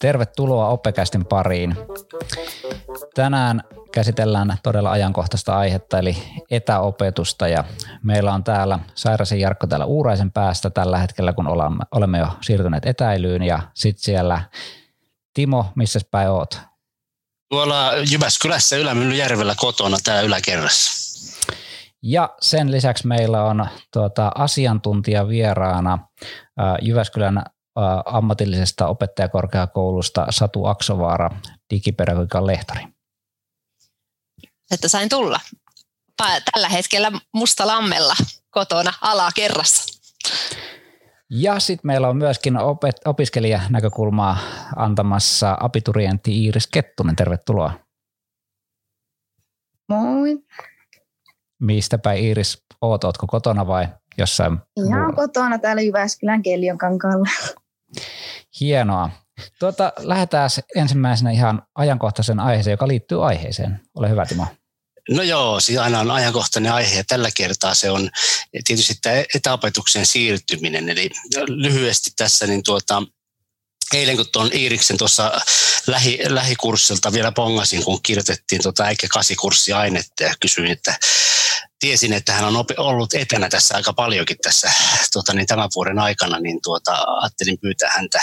Tervetuloa Oppekästin pariin. Tänään käsitellään todella ajankohtaista aihetta eli etäopetusta ja meillä on täällä Sairasen Jarkko täällä Uuraisen päästä tällä hetkellä, kun olemme jo siirtyneet etäilyyn ja sitten siellä Timo, missä päin oot? Tuolla Jyväskylässä Ylämyllyjärvellä kotona täällä yläkerrassa. Ja sen lisäksi meillä on tuota, asiantuntija vieraana Jyväskylän ammatillisesta opettajakorkeakoulusta Satu Aksovaara, digipedagogiikan lehtori. Että sain tulla. Tällä hetkellä musta lammella kotona alakerrassa. Ja sitten meillä on myöskin opet- opiskelijanäkökulmaa antamassa abiturientti Iiris Kettunen. Tervetuloa. Moi. Mistä päin Iiris oot? Ootko kotona vai jossain Ihan muualla? kotona täällä Jyväskylän Keljon kankaalla. Hienoa. Tuota, lähdetään ensimmäisenä ihan ajankohtaisen aiheeseen, joka liittyy aiheeseen. Ole hyvä Timo. No joo, siis aina on ajankohtainen aihe ja tällä kertaa se on tietysti tämä etäopetuksen siirtyminen. Eli lyhyesti tässä niin tuota, eilen kun tuon Iiriksen tuossa lähi, lähikurssilta vielä pongasin, kun kirjoitettiin tuota äikä kasikurssi-ainetta ja kysyin, että tiesin, että hän on ollut etänä tässä aika paljonkin tässä tuota, niin tämän vuoden aikana, niin tuota, ajattelin pyytää häntä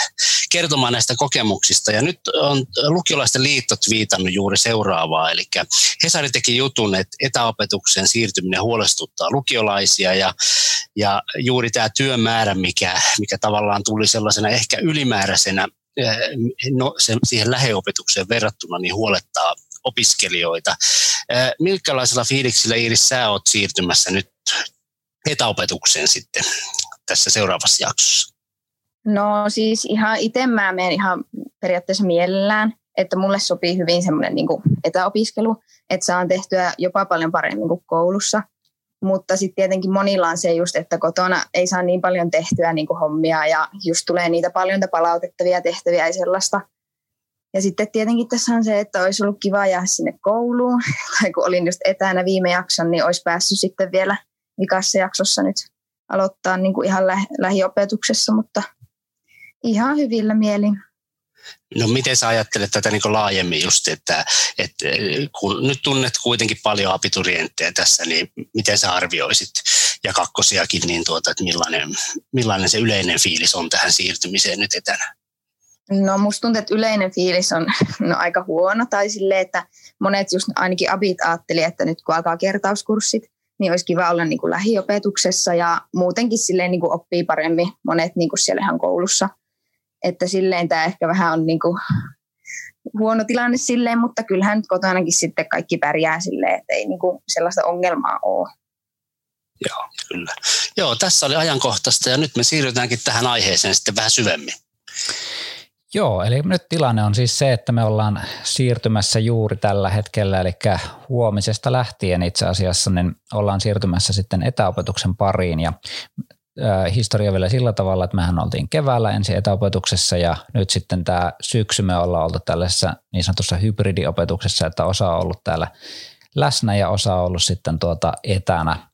kertomaan näistä kokemuksista. Ja nyt on lukiolaisten liitto viitannut juuri seuraavaa, eli Hesari teki jutun, että etäopetuksen siirtyminen huolestuttaa lukiolaisia ja, ja juuri tämä työmäärä, mikä, mikä tavallaan tuli sellaisena ehkä ylimääräisenä eh, no, se, siihen läheopetukseen verrattuna, niin huolettaa opiskelijoita. Minkälaisella fiiliksellä Iiris sä oot siirtymässä nyt etäopetukseen sitten tässä seuraavassa jaksossa? No siis ihan itse mä menen ihan periaatteessa mielellään, että mulle sopii hyvin semmoinen niin etäopiskelu, että saan tehtyä jopa paljon paremmin kuin koulussa. Mutta sitten tietenkin monilla on se just, että kotona ei saa niin paljon tehtyä niin kuin hommia ja just tulee niitä paljon palautettavia tehtäviä ja sellaista. Ja sitten tietenkin tässä on se, että olisi ollut kiva jäädä sinne kouluun. Tai kun olin just etänä viime jakson, niin olisi päässyt sitten vielä vikassa jaksossa nyt aloittaa niin kuin ihan lä- lähiopetuksessa, mutta ihan hyvillä mielin. No miten sä ajattelet tätä niin laajemmin just, että, että kun nyt tunnet kuitenkin paljon abiturientteja tässä, niin miten sä arvioisit ja kakkosiakin, niin tuota, että millainen, millainen se yleinen fiilis on tähän siirtymiseen nyt etänä? No musta tuntuu, että yleinen fiilis on no, aika huono, tai sille, että monet just ainakin abit ajatteli, että nyt kun alkaa kertauskurssit, niin olisi kiva olla niin kuin lähiopetuksessa ja muutenkin silleen niin kuin oppii paremmin monet niin kuin siellä ihan koulussa. Että silleen tämä ehkä vähän on niin kuin huono tilanne silleen, mutta kyllähän nyt kotonakin sitten kaikki pärjää silleen, että ei niin kuin sellaista ongelmaa ole. Joo, kyllä. Joo, tässä oli ajankohtaista ja nyt me siirrytäänkin tähän aiheeseen sitten vähän syvemmin. Joo, eli nyt tilanne on siis se, että me ollaan siirtymässä juuri tällä hetkellä, eli huomisesta lähtien itse asiassa, niin ollaan siirtymässä sitten etäopetuksen pariin. Ja historia vielä sillä tavalla, että mehän oltiin keväällä ensin etäopetuksessa ja nyt sitten tämä syksy me ollaan oltu tällaisessa niin sanotussa hybridiopetuksessa, että osa on ollut täällä läsnä ja osa on ollut sitten tuota etänä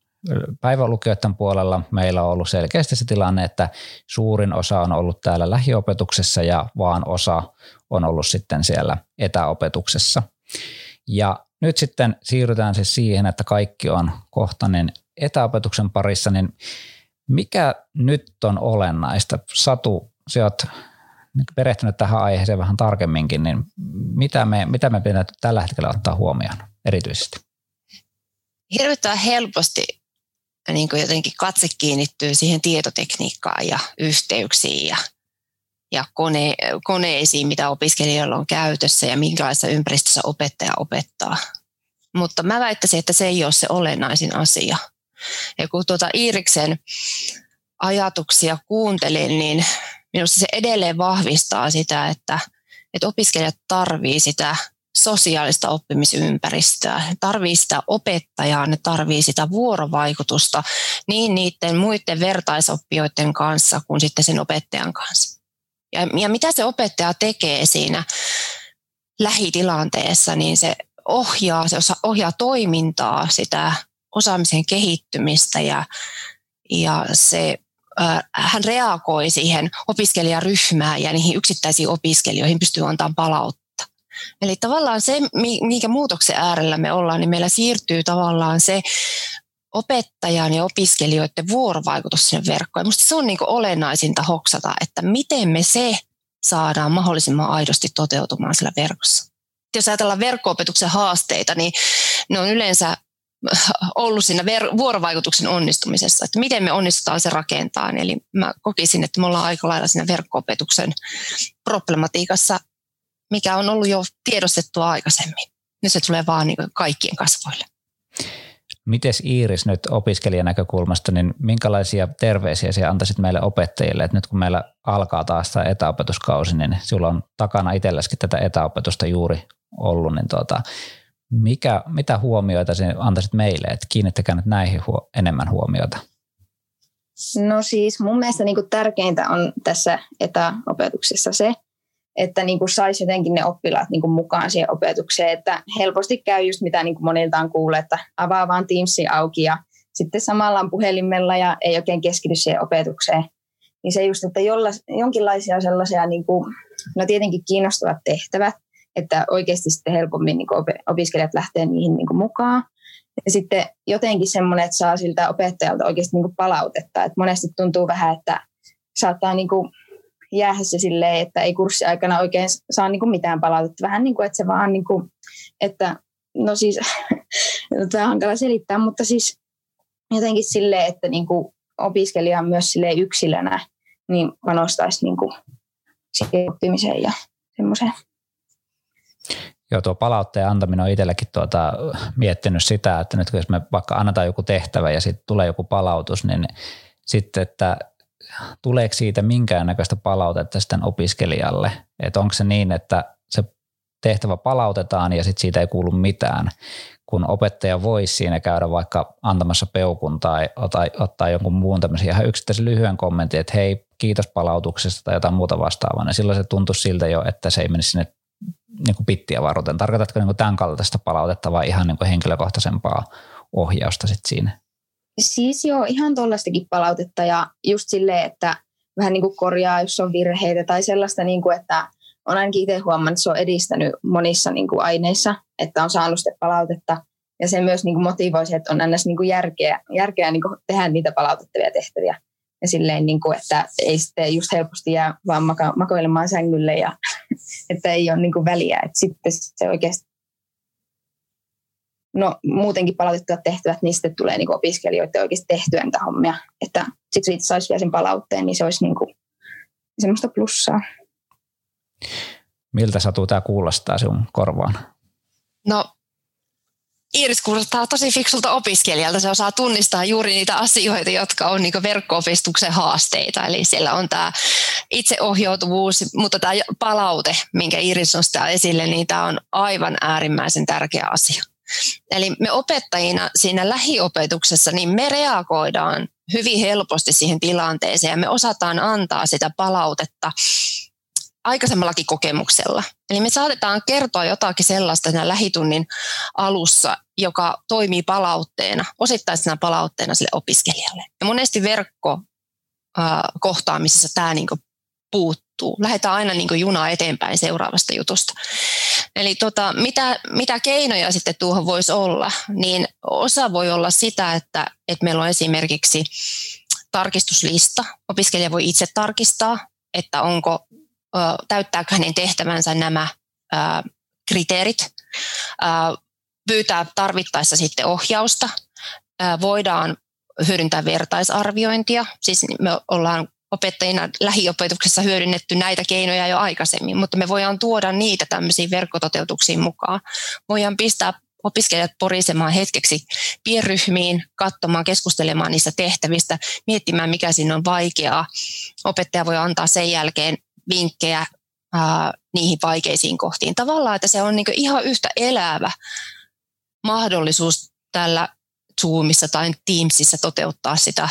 päivälukijoiden puolella meillä on ollut selkeästi se tilanne, että suurin osa on ollut täällä lähiopetuksessa ja vaan osa on ollut sitten siellä etäopetuksessa. Ja nyt sitten siirrytään siis siihen, että kaikki on kohtainen etäopetuksen parissa, niin mikä nyt on olennaista? Satu, sä oot perehtynyt tähän aiheeseen vähän tarkemminkin, niin mitä me, mitä me pitää tällä hetkellä ottaa huomioon erityisesti? Hirvittävän helposti niin kuin jotenkin katse kiinnittyy siihen tietotekniikkaan ja yhteyksiin ja, ja kone, koneisiin, mitä opiskelijoilla on käytössä ja minkälaisessa ympäristössä opettaja opettaa. Mutta mä väittäisin, että se ei ole se olennaisin asia. Ja kun tuota Iiriksen ajatuksia kuuntelin, niin minusta se edelleen vahvistaa sitä, että, että opiskelijat tarvii sitä sosiaalista oppimisympäristöä. Ne tarvii sitä opettajaa, ne tarvii sitä vuorovaikutusta niin niiden muiden vertaisoppijoiden kanssa kuin sitten sen opettajan kanssa. Ja, ja mitä se opettaja tekee siinä lähitilanteessa, niin se ohjaa, se osa, ohjaa toimintaa, sitä osaamisen kehittymistä ja, ja se hän reagoi siihen opiskelijaryhmään ja niihin yksittäisiin opiskelijoihin pystyy antamaan palautta. Eli tavallaan se, minkä muutoksen äärellä me ollaan, niin meillä siirtyy tavallaan se opettajan ja opiskelijoiden vuorovaikutus sinne verkkoon. Minusta se on niin olennaisinta hoksata, että miten me se saadaan mahdollisimman aidosti toteutumaan sillä verkossa. Jos ajatellaan verkko-opetuksen haasteita, niin ne on yleensä ollut siinä ver- vuorovaikutuksen onnistumisessa, että miten me onnistutaan se rakentaa. Eli mä kokisin, että me ollaan aika lailla siinä verkko-opetuksen problematiikassa, mikä on ollut jo tiedostettua aikaisemmin. Nyt se tulee vaan niin kaikkien kasvoille. Mites Iiris nyt opiskelijan näkökulmasta, niin minkälaisia terveisiä sinä antaisit meille opettajille, että nyt kun meillä alkaa taas tämä etäopetuskausi, niin sulla on takana itselläskin tätä etäopetusta juuri ollut, niin tuota, mikä, mitä huomioita sinä antaisit meille, että kiinnittäkää nyt näihin huo, enemmän huomiota? No siis mun mielestä niin kuin tärkeintä on tässä etäopetuksessa se, että niin kuin saisi jotenkin ne oppilaat niin kuin mukaan siihen opetukseen, että helposti käy just mitä niin kuin monilta on kuullut, että avaa vaan Teamsin auki ja sitten samalla on puhelimella ja ei oikein keskity siihen opetukseen. Niin se just, että jolla, jonkinlaisia sellaisia, niin kuin, no tietenkin kiinnostavat tehtävät, että oikeasti sitten helpommin niin kuin opiskelijat lähtee niihin niin kuin mukaan. Ja sitten jotenkin semmoinen, että saa siltä opettajalta oikeasti niin kuin palautetta. Että monesti tuntuu vähän, että saattaa niin kuin jäädä se silleen, että ei kurssi aikana oikein saa niin kuin mitään palautetta. Vähän niin kuin, että se vaan, niin kuin, että no siis, no tämä on hankala selittää, mutta siis jotenkin silleen, että niin kuin opiskelija myös silleen yksilönä niin panostaisi niin kuin siihen oppimiseen ja semmoiseen. Joo, tuo palautteen antaminen on itselläkin tuota, miettinyt sitä, että nyt jos me vaikka annetaan joku tehtävä ja sitten tulee joku palautus, niin sitten, että tuleeko siitä minkäännäköistä palautetta sitten opiskelijalle, että onko se niin, että se tehtävä palautetaan ja sitten siitä ei kuulu mitään, kun opettaja voisi siinä käydä vaikka antamassa peukun tai ottaa, ottaa jonkun muun tämmöisen ihan yksittäisen lyhyen kommentin, että hei, kiitos palautuksesta tai jotain muuta vastaavaa, niin silloin se tuntuisi siltä jo, että se ei menisi sinne niin kuin pittiä varten. Tarkoitatko niin kuin tämän kaltaista palautetta vai ihan niin kuin henkilökohtaisempaa ohjausta sitten siinä? Siis joo, ihan tuollaistakin palautetta ja just silleen, että vähän niin kuin korjaa, jos on virheitä tai sellaista, niin kuin, että on ainakin itse huomannut, että se on edistänyt monissa niin kuin aineissa, että on saanut sitä palautetta. Ja se myös niin kuin motivoi että on niin kuin järkeä, järkeä niin kuin tehdä niitä palautettavia tehtäviä. Ja silleen, niin kuin, että ei sitten just helposti jää vaan maka- makoilemaan sängylle ja että ei ole niin kuin väliä. Että sitten se oikeasti no muutenkin palautettavat tehtävät, niin sitten tulee niin opiskelijoiden oikeasti tehtyä niitä hommia. Että sitten siitä saisi vielä sen palautteen, niin se olisi niin kuin semmoista plussaa. Miltä Satu tämä kuulostaa sinun korvaan? No Iiris kuulostaa tosi fiksulta opiskelijalta. Se osaa tunnistaa juuri niitä asioita, jotka on niin verkko-opistuksen haasteita. Eli siellä on tämä itseohjautuvuus, mutta tämä palaute, minkä Iiris nostaa esille, niin tämä on aivan äärimmäisen tärkeä asia. Eli me opettajina siinä lähiopetuksessa, niin me reagoidaan hyvin helposti siihen tilanteeseen ja me osataan antaa sitä palautetta aikaisemmallakin kokemuksella. Eli me saatetaan kertoa jotakin sellaista siinä lähitunnin alussa, joka toimii palautteena, osittaisena palautteena sille opiskelijalle. Ja monesti verkko kohtaamisessa tämä niin puuttuu. Lähdetään aina niin junaa eteenpäin seuraavasta jutusta. Eli tota, mitä, mitä keinoja sitten tuohon voisi olla, niin osa voi olla sitä, että, että meillä on esimerkiksi tarkistuslista. Opiskelija voi itse tarkistaa, että onko, täyttääkö hänen tehtävänsä nämä kriteerit. Pyytää tarvittaessa sitten ohjausta. Voidaan hyödyntää vertaisarviointia. Siis me ollaan opettajina lähiopetuksessa hyödynnetty näitä keinoja jo aikaisemmin, mutta me voidaan tuoda niitä tämmöisiin verkkototeutuksiin mukaan. Voidaan pistää opiskelijat porisemaan hetkeksi pienryhmiin, katsomaan, keskustelemaan niistä tehtävistä, miettimään, mikä siinä on vaikeaa. Opettaja voi antaa sen jälkeen vinkkejä ää, niihin vaikeisiin kohtiin. Tavallaan, että se on niin ihan yhtä elävä mahdollisuus tällä Zoomissa tai Teamsissa toteuttaa sitä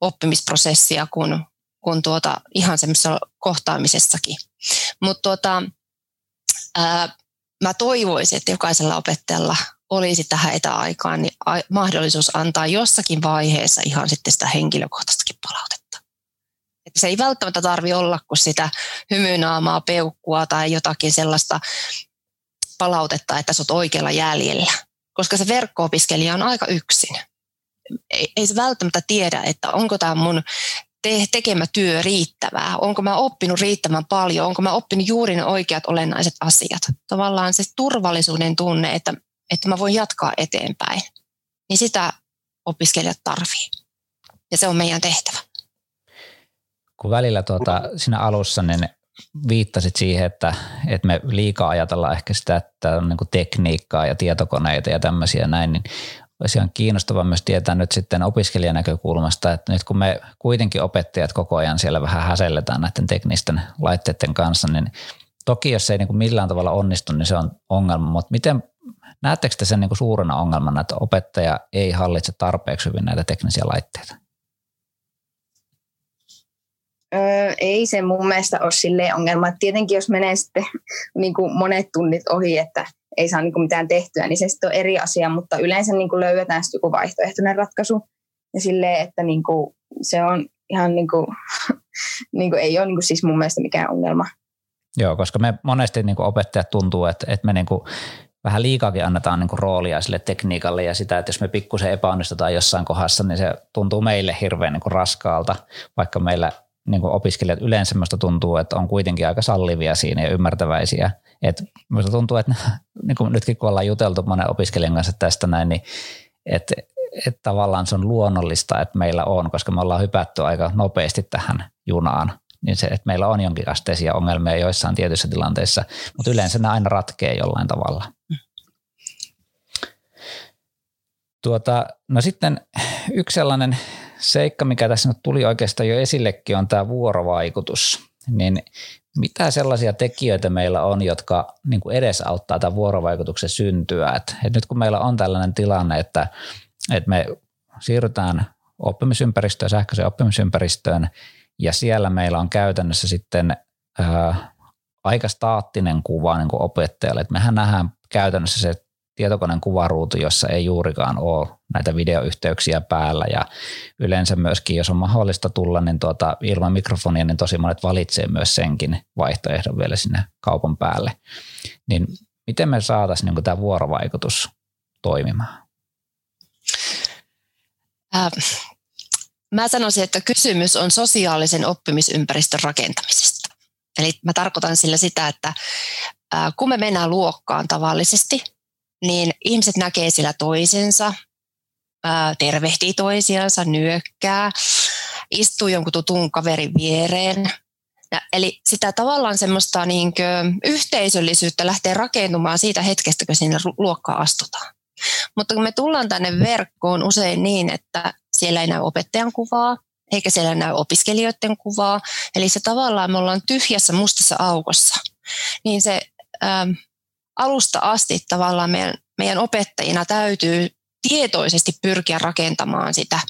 oppimisprosessia kuin, kuin tuota, ihan semmoisessa kohtaamisessakin. Mutta tuota, mä toivoisin, että jokaisella opettajalla olisi tähän etäaikaan niin mahdollisuus antaa jossakin vaiheessa ihan sitten sitä henkilökohtaistakin palautetta. Että se ei välttämättä tarvi olla kuin sitä hymynaamaa, peukkua tai jotakin sellaista palautetta, että sä oot oikealla jäljellä. Koska se verkko-opiskelija on aika yksin. Ei, ei se välttämättä tiedä, että onko tämä mun te- tekemä työ riittävää, onko mä oppinut riittävän paljon, onko mä oppinut juuri ne oikeat olennaiset asiat. Tavallaan se turvallisuuden tunne, että, että mä voin jatkaa eteenpäin, niin sitä opiskelijat tarvii. Ja se on meidän tehtävä. Kun välillä tuota, siinä alussa niin viittasit siihen, että, että me liikaa ajatellaan ehkä sitä, että on niin tekniikkaa ja tietokoneita ja tämmöisiä näin, niin olisi ihan kiinnostavaa myös tietää nyt sitten opiskelijan näkökulmasta, että nyt kun me kuitenkin opettajat koko ajan siellä vähän häselletään näiden teknisten laitteiden kanssa, niin toki jos se ei niin kuin millään tavalla onnistu, niin se on ongelma, mutta miten näettekö te sen niin kuin suurena ongelmana, että opettaja ei hallitse tarpeeksi hyvin näitä teknisiä laitteita? Öö, ei se mun mielestä ole silleen ongelma. Tietenkin jos menee sitten niin kuin monet tunnit ohi, että ei saa niin kuin mitään tehtyä, niin se sitten on eri asia, mutta yleensä niin kuin löydetään sitten joku vaihtoehtoinen ratkaisu. Ja silleen, että niin kuin se on ihan niin kuin, niin kuin ei ole niin kuin siis mun mielestä mikään ongelma. Joo, koska me monesti niin kuin opettajat tuntuu, että, että me niin kuin vähän liikaakin annetaan niin kuin roolia sille tekniikalle ja sitä, että jos me pikkusen epäonnistutaan jossain kohdassa, niin se tuntuu meille hirveän niin kuin raskaalta, vaikka meillä niin kuin opiskelijat yleensä tuntuu, että on kuitenkin aika sallivia siinä ja ymmärtäväisiä. Et minusta tuntuu, että niin kuin nytkin kun ollaan juteltu monen opiskelijan kanssa tästä näin, niin että et tavallaan se on luonnollista, että meillä on, koska me ollaan hypätty aika nopeasti tähän junaan, niin se, että meillä on jonkinasteisia ongelmia joissain tietyissä tilanteissa, mutta yleensä ne aina ratkee jollain tavalla. Tuota, no sitten yksi sellainen seikka, mikä tässä nyt tuli oikeastaan jo esillekin, on tämä vuorovaikutus. Niin mitä sellaisia tekijöitä meillä on, jotka niin kuin edesauttaa tämän vuorovaikutuksen syntyä? Et, et nyt kun meillä on tällainen tilanne, että, että me siirrytään oppimisympäristöön, sähköiseen oppimisympäristöön, ja siellä meillä on käytännössä sitten ää, aika staattinen kuva niin kuin opettajalle. Et mehän nähdään käytännössä se tietokoneen kuvaruutu, jossa ei juurikaan ole näitä videoyhteyksiä päällä ja yleensä myöskin, jos on mahdollista tulla niin tuota, ilman mikrofonia, niin tosi monet valitsee myös senkin vaihtoehdon vielä sinne kaupan päälle. Niin miten me saataisiin niin tämä vuorovaikutus toimimaan? Äh, mä sanoisin, että kysymys on sosiaalisen oppimisympäristön rakentamisesta. Eli mä tarkoitan sillä sitä, että äh, kun me mennään luokkaan tavallisesti – niin ihmiset näkee sillä toisensa, tervehtii toisiansa, nyökkää, istuu jonkun tutun kaverin viereen. Eli sitä tavallaan semmoista niin yhteisöllisyyttä lähtee rakentumaan siitä hetkestä, kun sinne luokkaan astutaan. Mutta kun me tullaan tänne verkkoon usein niin, että siellä ei näy opettajan kuvaa, eikä siellä näy opiskelijoiden kuvaa. Eli se tavallaan me ollaan tyhjässä mustassa aukossa. Niin se ähm, alusta asti tavallaan meidän, meidän opettajina täytyy tietoisesti pyrkiä rakentamaan sitä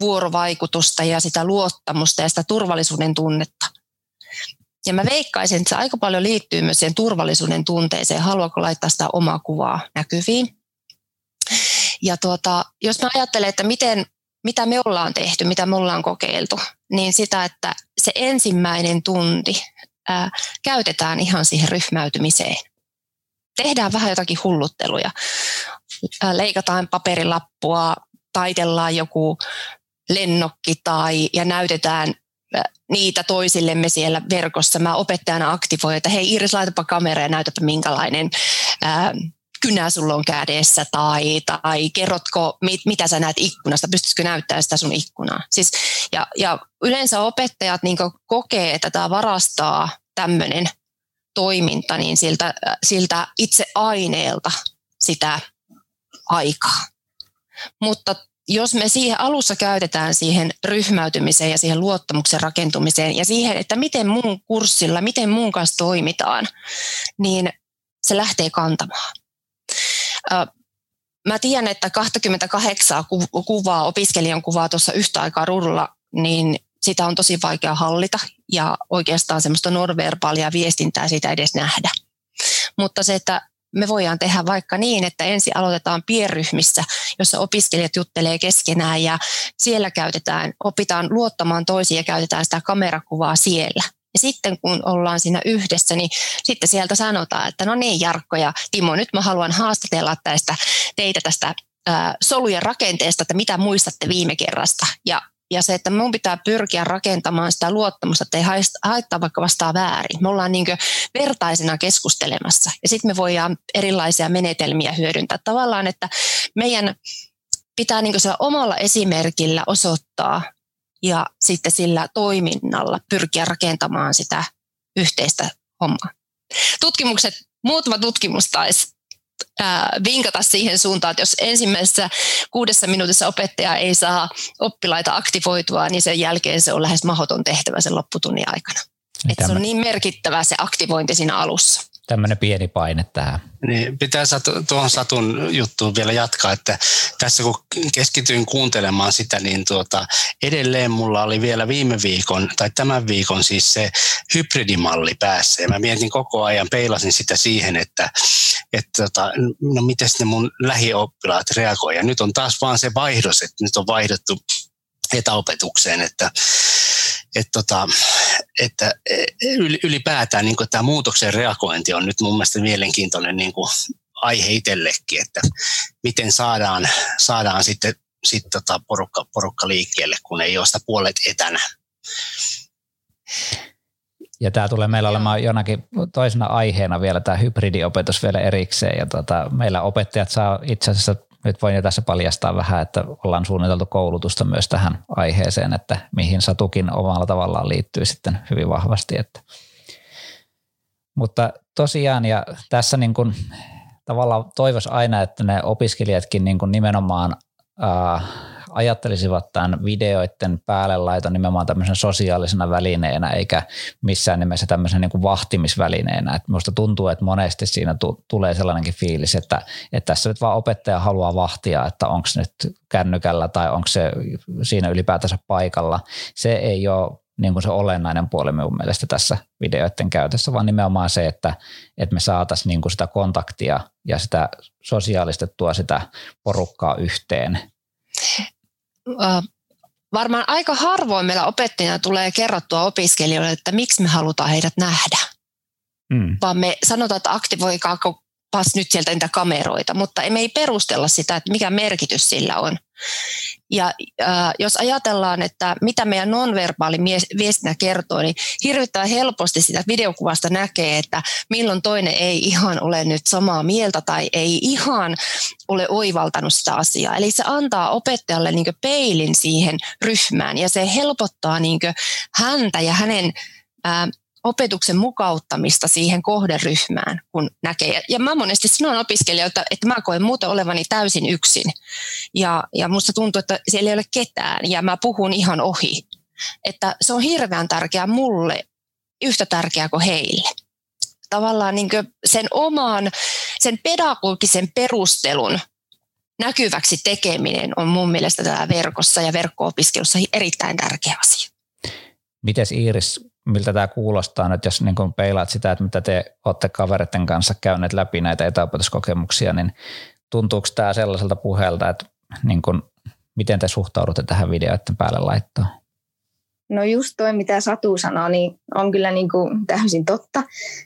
vuorovaikutusta ja sitä luottamusta ja sitä turvallisuuden tunnetta. Ja mä veikkaisin, että se aika paljon liittyy myös siihen turvallisuuden tunteeseen, haluaako laittaa sitä omaa kuvaa näkyviin. Ja tuota, jos mä ajattelen, että miten, mitä me ollaan tehty, mitä me ollaan kokeiltu, niin sitä, että se ensimmäinen tunti ää, käytetään ihan siihen ryhmäytymiseen tehdään vähän jotakin hullutteluja. Leikataan paperilappua, taitellaan joku lennokki tai, ja näytetään niitä toisillemme siellä verkossa. Mä opettajana aktivoin, että hei Iris, laitapa kamera ja näytäpä minkälainen ää, kynä sulla on kädessä tai, tai kerrotko, mit, mitä sä näet ikkunasta, pystyisikö näyttämään sitä sun ikkunaa. Siis, ja, ja yleensä opettajat niin kokee, että tämä varastaa tämmöinen toiminta, niin siltä, siltä itse aineelta sitä aikaa. Mutta jos me siihen alussa käytetään siihen ryhmäytymiseen ja siihen luottamuksen rakentumiseen ja siihen, että miten mun kurssilla, miten mun kanssa toimitaan, niin se lähtee kantamaan. Mä tiedän, että 28 kuvaa, opiskelijan kuvaa tuossa yhtä aikaa ruudulla, niin sitä on tosi vaikea hallita ja oikeastaan semmoista nonverbaalia viestintää siitä edes nähdä. Mutta se, että me voidaan tehdä vaikka niin, että ensin aloitetaan pienryhmissä, jossa opiskelijat juttelee keskenään ja siellä käytetään, opitaan luottamaan toisiin ja käytetään sitä kamerakuvaa siellä. Ja sitten kun ollaan siinä yhdessä, niin sitten sieltä sanotaan, että no niin Jarkko ja Timo, nyt mä haluan haastatella tästä, teitä tästä solujen rakenteesta, että mitä muistatte viime kerrasta. Ja ja se, että mun pitää pyrkiä rakentamaan sitä luottamusta, että ei haittaa vaikka vastaa väärin. Me ollaan niin vertaisena keskustelemassa ja sitten me voidaan erilaisia menetelmiä hyödyntää. Tavallaan, että meidän pitää niin se omalla esimerkillä osoittaa ja sitten sillä toiminnalla pyrkiä rakentamaan sitä yhteistä hommaa. Tutkimukset, muutama tutkimus taisi vinkata siihen suuntaan, että jos ensimmäisessä kuudessa minuutissa opettaja ei saa oppilaita aktivoitua, niin sen jälkeen se on lähes mahdoton tehtävä sen lopputunnin aikana. Että se on niin merkittävä se aktivointi siinä alussa tämmöinen pieni paine tähän. Niin, pitää satu, tuohon Satun juttuun vielä jatkaa, että tässä kun keskityin kuuntelemaan sitä, niin tuota, edelleen mulla oli vielä viime viikon tai tämän viikon siis se hybridimalli päässä. Ja mä mietin koko ajan, peilasin sitä siihen, että, että tota, no miten ne mun lähioppilaat reagoivat. Ja nyt on taas vaan se vaihdos, että nyt on vaihdettu etäopetukseen, että että, tota, että ylipäätään niin tämä muutoksen reagointi on nyt mun mielestä mielenkiintoinen niin kuin aihe itsellekin, että miten saadaan, saadaan sitten sit tota porukka, porukka liikkeelle, kun ei ole sitä puolet etänä. Ja tämä tulee meillä olemaan jonakin toisena aiheena vielä tämä hybridiopetus vielä erikseen. Ja tota, meillä opettajat saa itse asiassa nyt voin jo tässä paljastaa vähän, että ollaan suunniteltu koulutusta myös tähän aiheeseen, että mihin Satukin omalla tavallaan liittyy sitten hyvin vahvasti. Että. Mutta tosiaan, ja tässä niin kuin, tavallaan toivoisi aina, että ne opiskelijatkin niin kuin nimenomaan äh, ajattelisivat tämän videoiden päälle laiton nimenomaan tämmöisen sosiaalisena välineenä eikä missään nimessä tämmöisen niin kuin vahtimisvälineenä. Et minusta tuntuu, että monesti siinä tu- tulee sellainenkin fiilis, että, että tässä nyt vaan opettaja haluaa vahtia, että onko nyt kännykällä tai onko se siinä ylipäätänsä paikalla. Se ei ole niin kuin se olennainen puoli minun mielestä tässä videoiden käytössä, vaan nimenomaan se, että, että me saataisiin niin kuin sitä kontaktia ja sitä sosiaalistettua sitä porukkaa yhteen varmaan aika harvoin meillä opettajana tulee kerrottua opiskelijoille, että miksi me halutaan heidät nähdä. Mm. Vaan me sanotaan, että aktivoikaa pas nyt sieltä niitä kameroita, mutta emme ei perustella sitä, että mikä merkitys sillä on. Ja äh, jos ajatellaan, että mitä meidän nonverbaali viestinä kertoo, niin hirvittävän helposti sitä videokuvasta näkee, että milloin toinen ei ihan ole nyt samaa mieltä tai ei ihan ole oivaltanut sitä asiaa. Eli se antaa opettajalle niin peilin siihen ryhmään ja se helpottaa niin häntä ja hänen äh, opetuksen mukauttamista siihen kohderyhmään, kun näkee. Ja mä monesti sanon opiskelijoilta, että mä koen muuten olevani täysin yksin. Ja, ja musta tuntuu, että siellä ei ole ketään ja mä puhun ihan ohi. Että se on hirveän tärkeää mulle, yhtä tärkeää kuin heille. Tavallaan niin sen oman, sen pedagogisen perustelun näkyväksi tekeminen on mun mielestä täällä verkossa ja verkko-opiskelussa erittäin tärkeä asia. Mites Iiris, miltä tämä kuulostaa nyt, jos niin peilaat sitä, että mitä te olette kavereiden kanssa käyneet läpi näitä etäopetuskokemuksia, niin tuntuuko tämä sellaiselta puheelta, että niin kun, miten te suhtaudutte tähän videoiden päälle laittoon? No just toi, mitä Satu sanoi, niin on kyllä niin kuin täysin totta.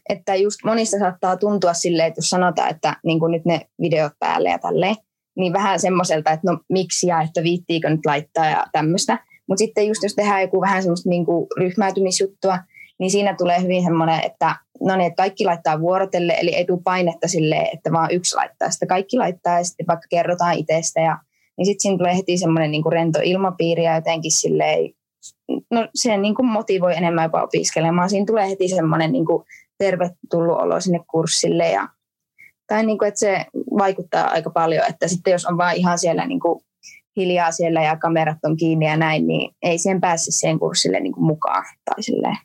Että just monista saattaa tuntua silleen, että jos sanotaan, että niin kuin nyt ne videot päälle ja tälleen, niin vähän semmoiselta, että no miksi ja että viittiikö nyt laittaa ja tämmöistä. Mutta sitten just jos tehdään joku vähän semmoista niin ryhmäytymisjuttua, niin siinä tulee hyvin semmoinen, että no niin, että kaikki laittaa vuorotelle, eli ei tule painetta silleen, että vaan yksi laittaa. Sitten kaikki laittaa ja sitten vaikka kerrotaan itsestä ja niin sitten siinä tulee heti semmoinen niin rento ilmapiiri ja jotenkin silleen, no se niin kuin motivoi enemmän jopa opiskelemaan. Siinä tulee heti semmoinen niin kuin tervetullut olo sinne kurssille ja tai niin kuin, että se vaikuttaa aika paljon, että sitten jos on vaan ihan siellä niin kuin hiljaa siellä ja kamerat on kiinni ja näin, niin ei siihen pääse siihen kurssille niin kuin mukaan. Tai silleen.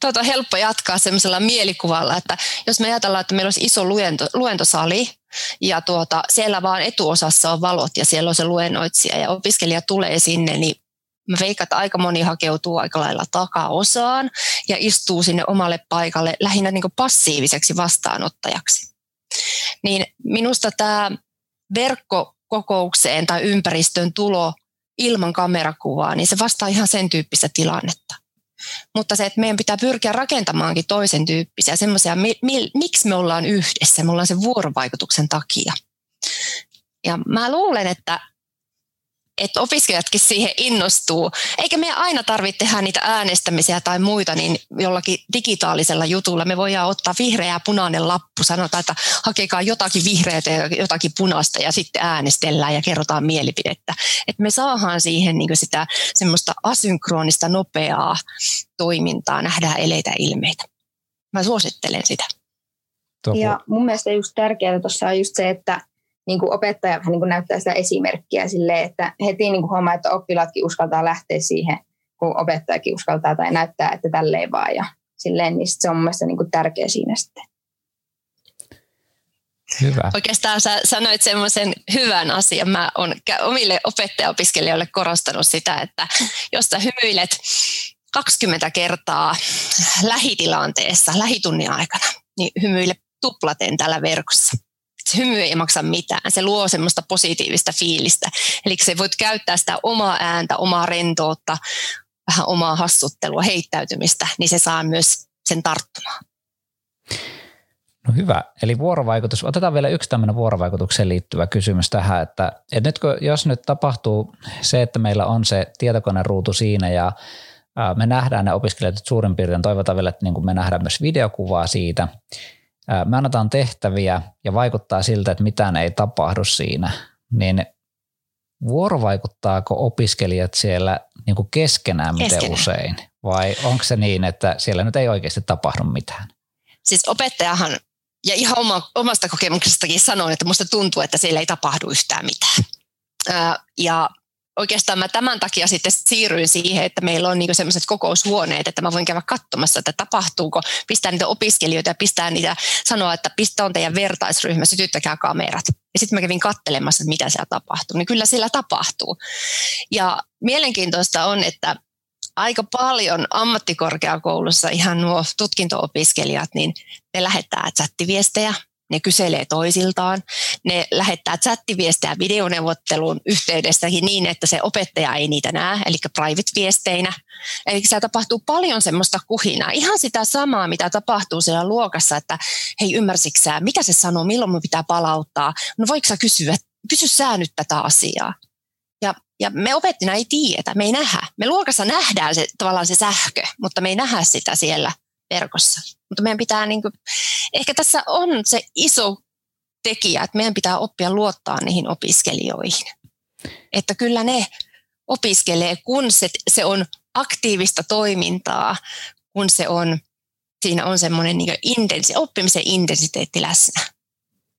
Tuota helppo jatkaa semmoisella mielikuvalla, että jos me ajatellaan, että meillä olisi iso luento, luentosali ja tuota, siellä vaan etuosassa on valot ja siellä on se luennoitsija ja opiskelija tulee sinne, niin Mä veikkaan, että aika moni hakeutuu aika lailla takaosaan ja istuu sinne omalle paikalle lähinnä niin passiiviseksi vastaanottajaksi. Niin minusta tämä verkkokokoukseen tai ympäristön tulo ilman kamerakuvaa, niin se vastaa ihan sen tyyppistä tilannetta. Mutta se, että meidän pitää pyrkiä rakentamaankin toisen tyyppisiä, semmoisia, mi, mi, miksi me ollaan yhdessä, me ollaan sen vuorovaikutuksen takia. Ja mä luulen, että että opiskelijatkin siihen innostuu. Eikä me aina tarvitse tehdä niitä äänestämisiä tai muita niin jollakin digitaalisella jutulla. Me voidaan ottaa vihreä ja punainen lappu, sanotaan, että hakekaa jotakin vihreää ja jotakin punaista ja sitten äänestellään ja kerrotaan mielipidettä. Että me saadaan siihen niin sitä semmoista asynkronista, nopeaa toimintaa, nähdään eleitä ilmeitä. Mä suosittelen sitä. Ja mun mielestä just tärkeää tuossa on just se, että niin kuin opettaja vähän niin kuin näyttää sitä esimerkkiä sille, että heti niin kuin huomaa, että oppilaatkin uskaltaa lähteä siihen, kun opettajakin uskaltaa tai näyttää, että tälleen vaan ja silleen, niin se on mun mielestä niin kuin tärkeä siinä sitten. Hyvä. Oikeastaan sä sanoit semmoisen hyvän asian. Mä oon omille opettajaopiskelijoille korostanut sitä, että jos sä hymyilet 20 kertaa lähitilanteessa, lähitunnin aikana, niin hymyile tuplaten tällä verkossa se hymy ei maksa mitään. Se luo semmoista positiivista fiilistä. Eli se voit käyttää sitä omaa ääntä, omaa rentoutta, vähän omaa hassuttelua, heittäytymistä, niin se saa myös sen tarttumaan. No hyvä. Eli vuorovaikutus. Otetaan vielä yksi tämmöinen vuorovaikutukseen liittyvä kysymys tähän, että, että nyt kun, jos nyt tapahtuu se, että meillä on se tietokoneruutu siinä ja me nähdään ne opiskelijat suurin piirtein, toivotaan vielä, että niin kuin me nähdään myös videokuvaa siitä, me annetaan tehtäviä ja vaikuttaa siltä, että mitään ei tapahdu siinä, niin vuorovaikuttaako opiskelijat siellä niin kuin keskenään miten keskenään. usein? Vai onko se niin, että siellä nyt ei oikeasti tapahdu mitään? Siis opettajahan, ja ihan oma, omasta kokemuksestakin sanon, että musta tuntuu, että siellä ei tapahdu yhtään mitään. Ja oikeastaan mä tämän takia sitten siirryin siihen, että meillä on niinku sellaiset kokoushuoneet, että mä voin käydä katsomassa, että tapahtuuko, pistää niitä opiskelijoita ja pistää niitä, sanoa, että pistä on teidän vertaisryhmä, sytyttäkää kamerat. Ja sitten mä kävin kattelemassa, että mitä siellä tapahtuu. Niin kyllä siellä tapahtuu. Ja mielenkiintoista on, että aika paljon ammattikorkeakoulussa ihan nuo tutkinto-opiskelijat, niin ne lähettää chattiviestejä, ne kyselee toisiltaan, ne lähettää chattiviestejä videoneuvottelun yhteydessäkin niin, että se opettaja ei niitä näe, eli private-viesteinä. Eli siellä tapahtuu paljon semmoista kuhinaa, ihan sitä samaa, mitä tapahtuu siellä luokassa, että hei ymmärsitkö mitä se sanoo, milloin me pitää palauttaa, no voiko sä kysyä, kysy sä nyt tätä asiaa. Ja, ja me opettina ei tiedetä, me ei nähdä. Me luokassa nähdään se, tavallaan se sähkö, mutta me ei nähdä sitä siellä verkossa. Mutta meidän pitää, niin kuin, ehkä tässä on se iso tekijä, että meidän pitää oppia luottaa niihin opiskelijoihin. Että kyllä ne opiskelee, kun se, se on aktiivista toimintaa, kun se on, siinä on semmoinen niin intensi, oppimisen intensiteetti läsnä.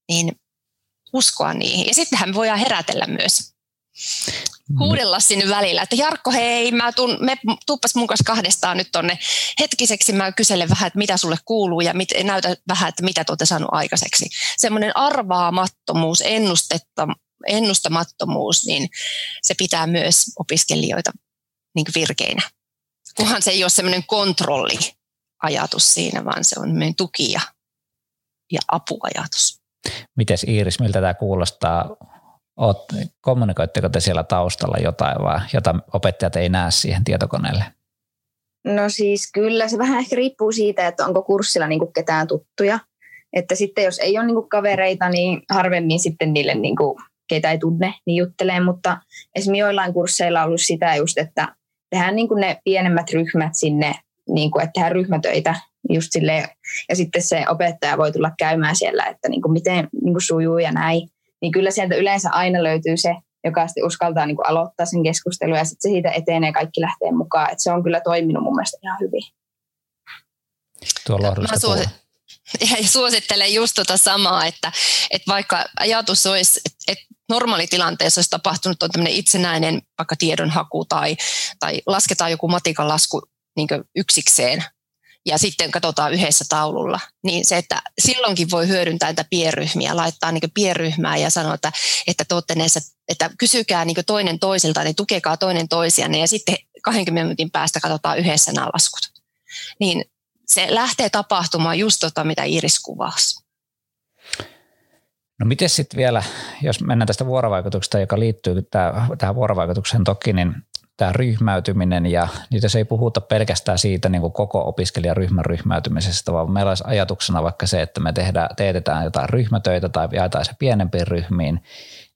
Niin uskoa niihin. Ja sittenhän me voidaan herätellä myös huudella sinne välillä, että Jarkko, hei, mä tuun, me tuppas mun kanssa kahdestaan nyt tonne hetkiseksi, mä kyselen vähän, että mitä sulle kuuluu ja mit, näytä vähän, että mitä tuotte saanut aikaiseksi. Semmoinen arvaamattomuus, ennustetta, ennustamattomuus, niin se pitää myös opiskelijoita niin virkeinä. Kunhan se ei ole semmoinen kontrolliajatus siinä, vaan se on meidän tuki ja, ja apuajatus. Mites Iiris, miltä tämä kuulostaa Oot, kommunikoitteko te siellä taustalla jotain vai jota opettajat ei näe siihen tietokoneelle? No siis kyllä, se vähän ehkä riippuu siitä, että onko kurssilla niin kuin ketään tuttuja. Että sitten jos ei ole niin kuin kavereita, niin harvemmin sitten niille, niin kuin, keitä ei tunne, niin juttelee. Mutta esimerkiksi joillain kursseilla on ollut sitä just, että tehdään niin kuin ne pienemmät ryhmät sinne, niin kuin, että tehdään ryhmätöitä just silleen, ja sitten se opettaja voi tulla käymään siellä, että niin kuin miten niin kuin sujuu ja näin niin kyllä sieltä yleensä aina löytyy se, joka sitten uskaltaa niin kuin aloittaa sen keskustelun ja sitten se siitä etenee kaikki lähtee mukaan. Et se on kyllä toiminut mun mielestä ihan hyvin. Tuo Mä suosi- ja suosittelen just tuota samaa, että, että vaikka ajatus olisi, että, että normaalitilanteessa olisi tapahtunut on tämmöinen itsenäinen vaikka tiedonhaku tai, tai lasketaan joku matikan lasku niin yksikseen ja sitten katsotaan yhdessä taululla, niin se, että silloinkin voi hyödyntää näitä pienryhmiä, laittaa niin pienryhmää ja sanoa, että, että, näissä, että kysykää niin toinen toisilta, niin tukekaa toinen toisianne ja sitten 20 minuutin päästä katsotaan yhdessä nämä laskut. Niin se lähtee tapahtumaan just tota, mitä Iris kuvasi. No miten sitten vielä, jos mennään tästä vuorovaikutuksesta, joka liittyy tähän vuorovaikutukseen toki, niin tämä ryhmäytyminen ja niitä se ei puhuta pelkästään siitä niin kuin koko opiskelijaryhmän ryhmäytymisestä, vaan meillä olisi ajatuksena vaikka se, että me tehdään, teetetään jotain ryhmätöitä tai jaetaan se pienempiin ryhmiin,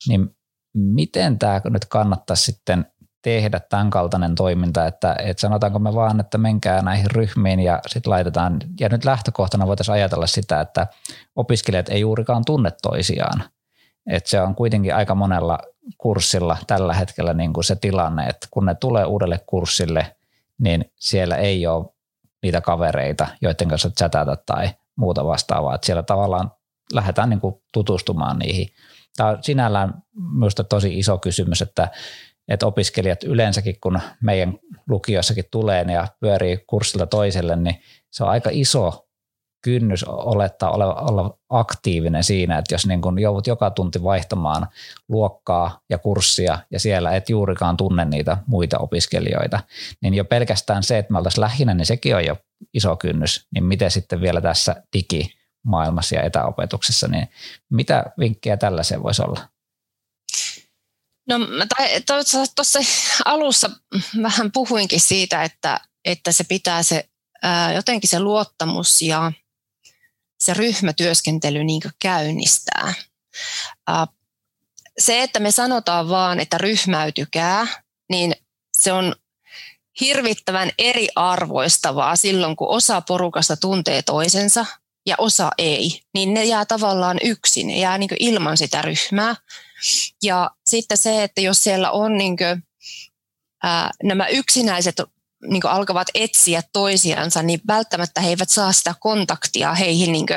niin miten tämä nyt kannattaisi sitten tehdä tämän kaltainen toiminta, että, että sanotaanko me vaan, että menkää näihin ryhmiin ja sitten laitetaan, ja nyt lähtökohtana voitaisiin ajatella sitä, että opiskelijat ei juurikaan tunne toisiaan, että se on kuitenkin aika monella kurssilla tällä hetkellä niin kuin se tilanne, että kun ne tulee uudelle kurssille, niin siellä ei ole niitä kavereita, joiden kanssa chatata tai muuta vastaavaa. Että siellä tavallaan lähdetään niin kuin tutustumaan niihin. Tämä on sinällään minusta tosi iso kysymys, että, että opiskelijat yleensäkin, kun meidän lukiossakin tulee ja pyörii kurssilta toiselle, niin se on aika iso kynnys olettaa ole, olla aktiivinen siinä, että jos niin kun joudut joka tunti vaihtamaan luokkaa ja kurssia ja siellä et juurikaan tunne niitä muita opiskelijoita, niin jo pelkästään se, että me oltaisiin lähinnä, niin sekin on jo iso kynnys. Niin miten sitten vielä tässä digimaailmassa ja etäopetuksessa, niin mitä vinkkejä tällaiseen voisi olla? No tuossa alussa vähän puhuinkin siitä, että, että se pitää se jotenkin se luottamus ja se ryhmätyöskentely niin käynnistää. Se, että me sanotaan vaan, että ryhmäytykää, niin se on hirvittävän eriarvoistavaa silloin, kun osa porukasta tuntee toisensa ja osa ei, niin ne jää tavallaan yksin, ne jää niin ilman sitä ryhmää. Ja sitten se, että jos siellä on niin kuin, ää, nämä yksinäiset niin alkavat etsiä toisiansa, niin välttämättä he eivät saa sitä kontaktia heihin niin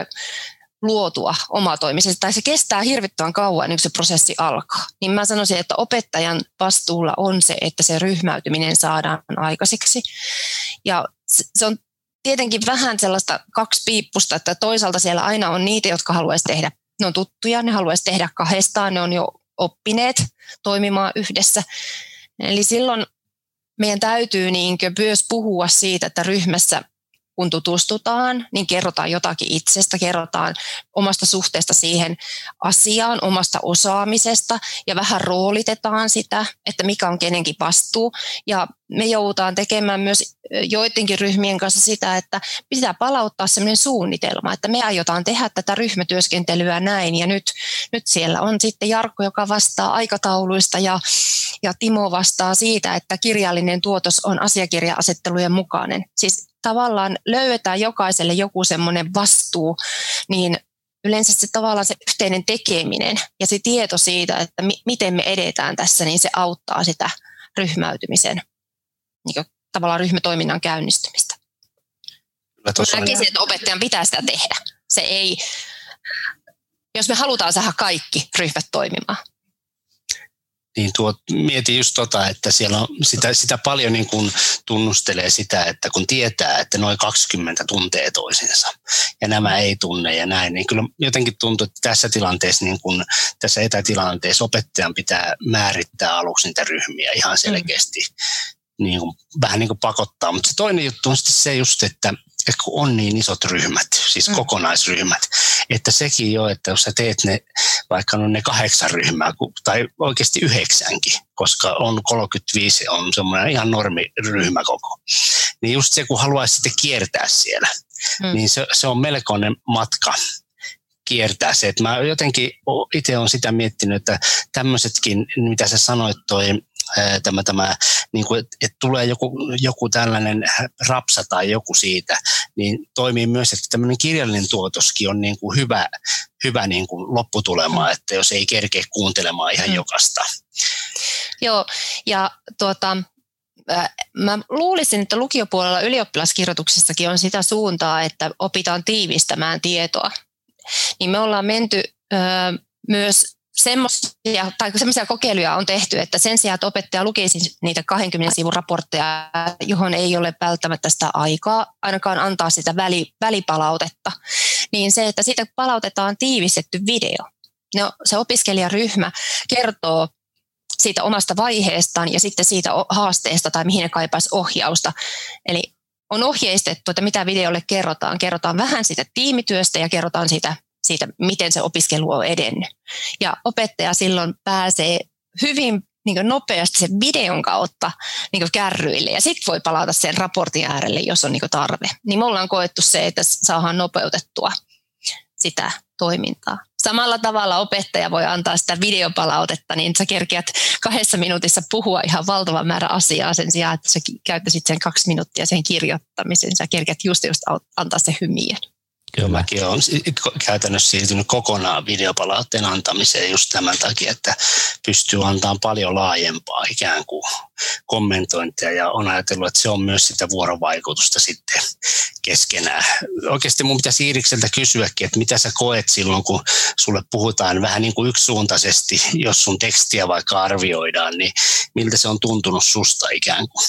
luotua omatoimisesti, tai se kestää hirvittävän kauan, niin se prosessi alkaa. Niin mä sanoisin, että opettajan vastuulla on se, että se ryhmäytyminen saadaan aikaiseksi. Ja se on tietenkin vähän sellaista kaksipiippusta, että toisaalta siellä aina on niitä, jotka haluaisi tehdä, ne on tuttuja, ne haluaisi tehdä kahdestaan, ne on jo oppineet toimimaan yhdessä. Eli silloin meidän täytyy niin myös puhua siitä, että ryhmässä kun tutustutaan, niin kerrotaan jotakin itsestä, kerrotaan omasta suhteesta siihen asiaan, omasta osaamisesta ja vähän roolitetaan sitä, että mikä on kenenkin vastuu. Ja me joudutaan tekemään myös joidenkin ryhmien kanssa sitä, että pitää palauttaa sellainen suunnitelma, että me aiotaan tehdä tätä ryhmätyöskentelyä näin ja nyt, nyt siellä on sitten Jarkko, joka vastaa aikatauluista ja, ja Timo vastaa siitä, että kirjallinen tuotos on asiakirja-asettelujen mukainen. Siis tavallaan löydetään jokaiselle joku semmoinen vastuu, niin yleensä se tavallaan se yhteinen tekeminen ja se tieto siitä, että mi- miten me edetään tässä, niin se auttaa sitä ryhmäytymisen, niin tavallaan ryhmätoiminnan käynnistymistä. Näkisin, että opettajan pitää sitä tehdä. Se ei, jos me halutaan saada kaikki ryhmät toimimaan, niin tuo, mietin just tota, että siellä on sitä, sitä paljon niin kuin tunnustelee sitä, että kun tietää, että noin 20 tuntee toisensa ja nämä ei tunne ja näin, niin kyllä jotenkin tuntuu, että tässä tilanteessa, niin kuin tässä etätilanteessa opettajan pitää määrittää aluksi niitä ryhmiä ihan selkeästi. Mm. Niin kuin, vähän niin kuin pakottaa, mutta se toinen juttu on sitten se just, että, että kun on niin isot ryhmät, siis mm. kokonaisryhmät, että sekin jo, että jos sä teet ne, vaikka on ne kahdeksan ryhmää, tai oikeasti yhdeksänkin, koska on 35 on semmoinen ihan normiryhmäkoko, niin just se, kun haluaisi sitten kiertää siellä, mm. niin se, se on melkoinen matka kiertää se. Että mä jotenkin itse olen sitä miettinyt, että tämmöisetkin, mitä sä sanoit, toi tämä, tämä niin kuin, että, että tulee joku, joku tällainen rapsa tai joku siitä, niin toimii myös, että tämmöinen kirjallinen tuotoskin on niin kuin hyvä, hyvä niin kuin lopputulema, mm. että jos ei kerkeä kuuntelemaan ihan mm. jokasta. Joo, ja tuota, mä luulisin, että lukiopuolella ylioppilaskirjoituksessakin on sitä suuntaa, että opitaan tiivistämään tietoa. Niin me ollaan menty myös semmoisia, tai semmoisia kokeiluja on tehty, että sen sijaan, että opettaja lukisi niitä 20 sivun raportteja, johon ei ole välttämättä sitä aikaa, ainakaan antaa sitä väli, välipalautetta, niin se, että siitä palautetaan tiivistetty video. No, se opiskelijaryhmä kertoo siitä omasta vaiheestaan ja sitten siitä haasteesta tai mihin ne kaipaisi ohjausta. Eli on ohjeistettu, että mitä videolle kerrotaan. Kerrotaan vähän siitä tiimityöstä ja kerrotaan siitä siitä, miten se opiskelu on edennyt. Ja opettaja silloin pääsee hyvin niin nopeasti sen videon kautta niin kärryille ja sitten voi palata sen raportin äärelle, jos on niin tarve. Niin me ollaan koettu se, että saadaan nopeutettua sitä toimintaa. Samalla tavalla opettaja voi antaa sitä videopalautetta, niin sä kerkeät kahdessa minuutissa puhua ihan valtavan määrä asiaa sen sijaan, että sä käyttäisit sen kaksi minuuttia sen kirjoittamiseen. Sä kerkeät just, just antaa se hymiön. Kyllä. Mäkin olen käytännössä siirtynyt kokonaan videopalautteen antamiseen just tämän takia, että pystyy antamaan paljon laajempaa ikään kuin kommentointia ja on ajatellut, että se on myös sitä vuorovaikutusta sitten keskenään. Oikeasti mun pitäisi Iirikseltä kysyäkin, että mitä sä koet silloin, kun sulle puhutaan vähän niin kuin yksisuuntaisesti, jos sun tekstiä vaikka arvioidaan, niin miltä se on tuntunut susta ikään kuin?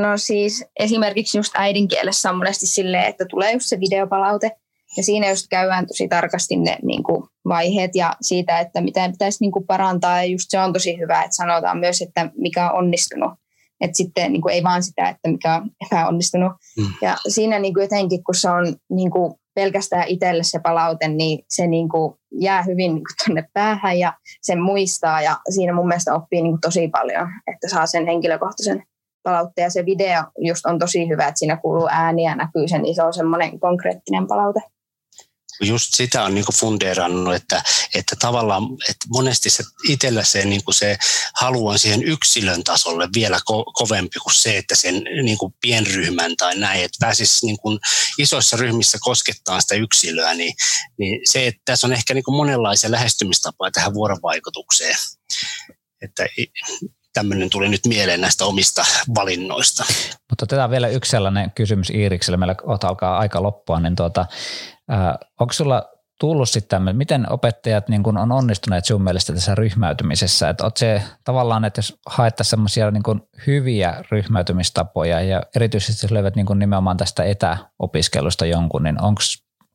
No siis esimerkiksi just äidinkielessä on monesti silleen, että tulee just se videopalaute ja siinä just käydään tosi tarkasti ne niin kuin, vaiheet ja siitä, että mitä pitäisi niin kuin, parantaa ja just se on tosi hyvä, että sanotaan myös, että mikä on onnistunut. Että sitten niin kuin, ei vaan sitä, että mikä on epäonnistunut. Mm. Ja siinä niin kuin, jotenkin, kun se on niin kuin, pelkästään itselle se palaute, niin se niin kuin, jää hyvin niin kuin, tuonne päähän ja sen muistaa ja siinä mun mielestä oppii niin kuin, tosi paljon, että saa sen henkilökohtaisen palautteen ja se video just on tosi hyvä, että siinä kuuluu ääniä ja näkyy se, niin se on semmoinen konkreettinen palaute. Just sitä on niin fundeerannut, että, että tavallaan että monesti se itsellä se, niin se halu on siihen yksilön tasolle vielä ko- kovempi kuin se, että sen niin kuin pienryhmän tai näin, että pääsisi niin kuin isoissa ryhmissä koskettaa sitä yksilöä, niin, niin se, että tässä on ehkä niin kuin monenlaisia lähestymistapoja tähän vuorovaikutukseen. Että tämmöinen tuli nyt mieleen näistä omista valinnoista. Mutta otetaan vielä yksi sellainen kysymys Iirikselle, meillä alkaa aika loppua, niin tuota, äh, onko sulla tullut sitten miten opettajat niin kun on onnistuneet sun mielestä tässä ryhmäytymisessä, että se tavallaan, että jos haettaisiin semmoisia niin hyviä ryhmäytymistapoja ja erityisesti löydät niin nimenomaan tästä etäopiskelusta jonkun, niin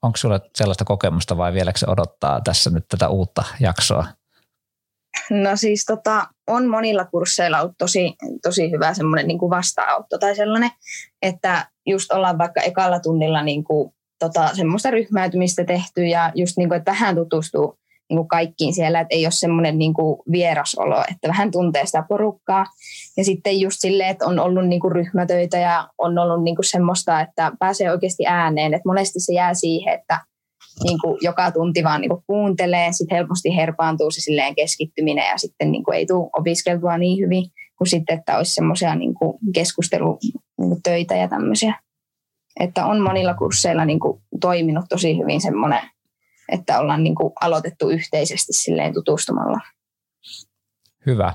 onko sulla sellaista kokemusta vai vieläkö se odottaa tässä nyt tätä uutta jaksoa? No siis tota, on monilla kursseilla ollut tosi, tosi hyvä semmoinen niin vastaanotto tai sellainen, että just ollaan vaikka ekalla tunnilla niin kuin, tota, semmoista ryhmäytymistä tehty ja just niin kuin, että vähän tutustuu niin kuin kaikkiin siellä, että ei ole semmoinen niin kuin vierasolo, että vähän tuntee sitä porukkaa. Ja sitten just silleen, että on ollut niin kuin ryhmätöitä ja on ollut niin kuin semmoista, että pääsee oikeasti ääneen. Että monesti se jää siihen, että niin kuin joka tunti vaan niin kuin kuuntelee, sitten helposti herpaantuu se silleen keskittyminen ja sitten niin kuin ei tule opiskeltua niin hyvin kuin sitten, että olisi semmoisia niin keskustelutöitä ja tämmöisiä. Että on monilla kursseilla niin kuin toiminut tosi hyvin semmoinen, että ollaan niin kuin aloitettu yhteisesti silleen tutustumalla. Hyvä.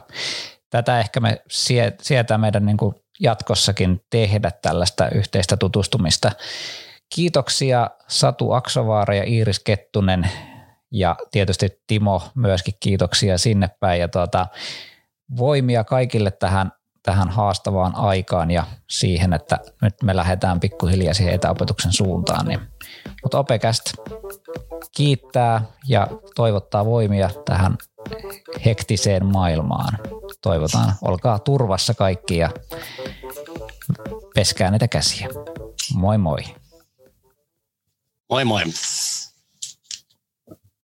Tätä ehkä me sietää meidän niin kuin jatkossakin tehdä tällaista yhteistä tutustumista Kiitoksia Satu Aksovaara ja Iiris Kettunen ja tietysti Timo myöskin kiitoksia sinne päin ja tuota, voimia kaikille tähän, tähän haastavaan aikaan ja siihen, että nyt me lähdetään pikkuhiljaa siihen etäopetuksen suuntaan. Niin. Mutta Opekäst kiittää ja toivottaa voimia tähän hektiseen maailmaan. Toivotaan, olkaa turvassa kaikki ja peskää näitä käsiä. Moi moi. Moin, moin.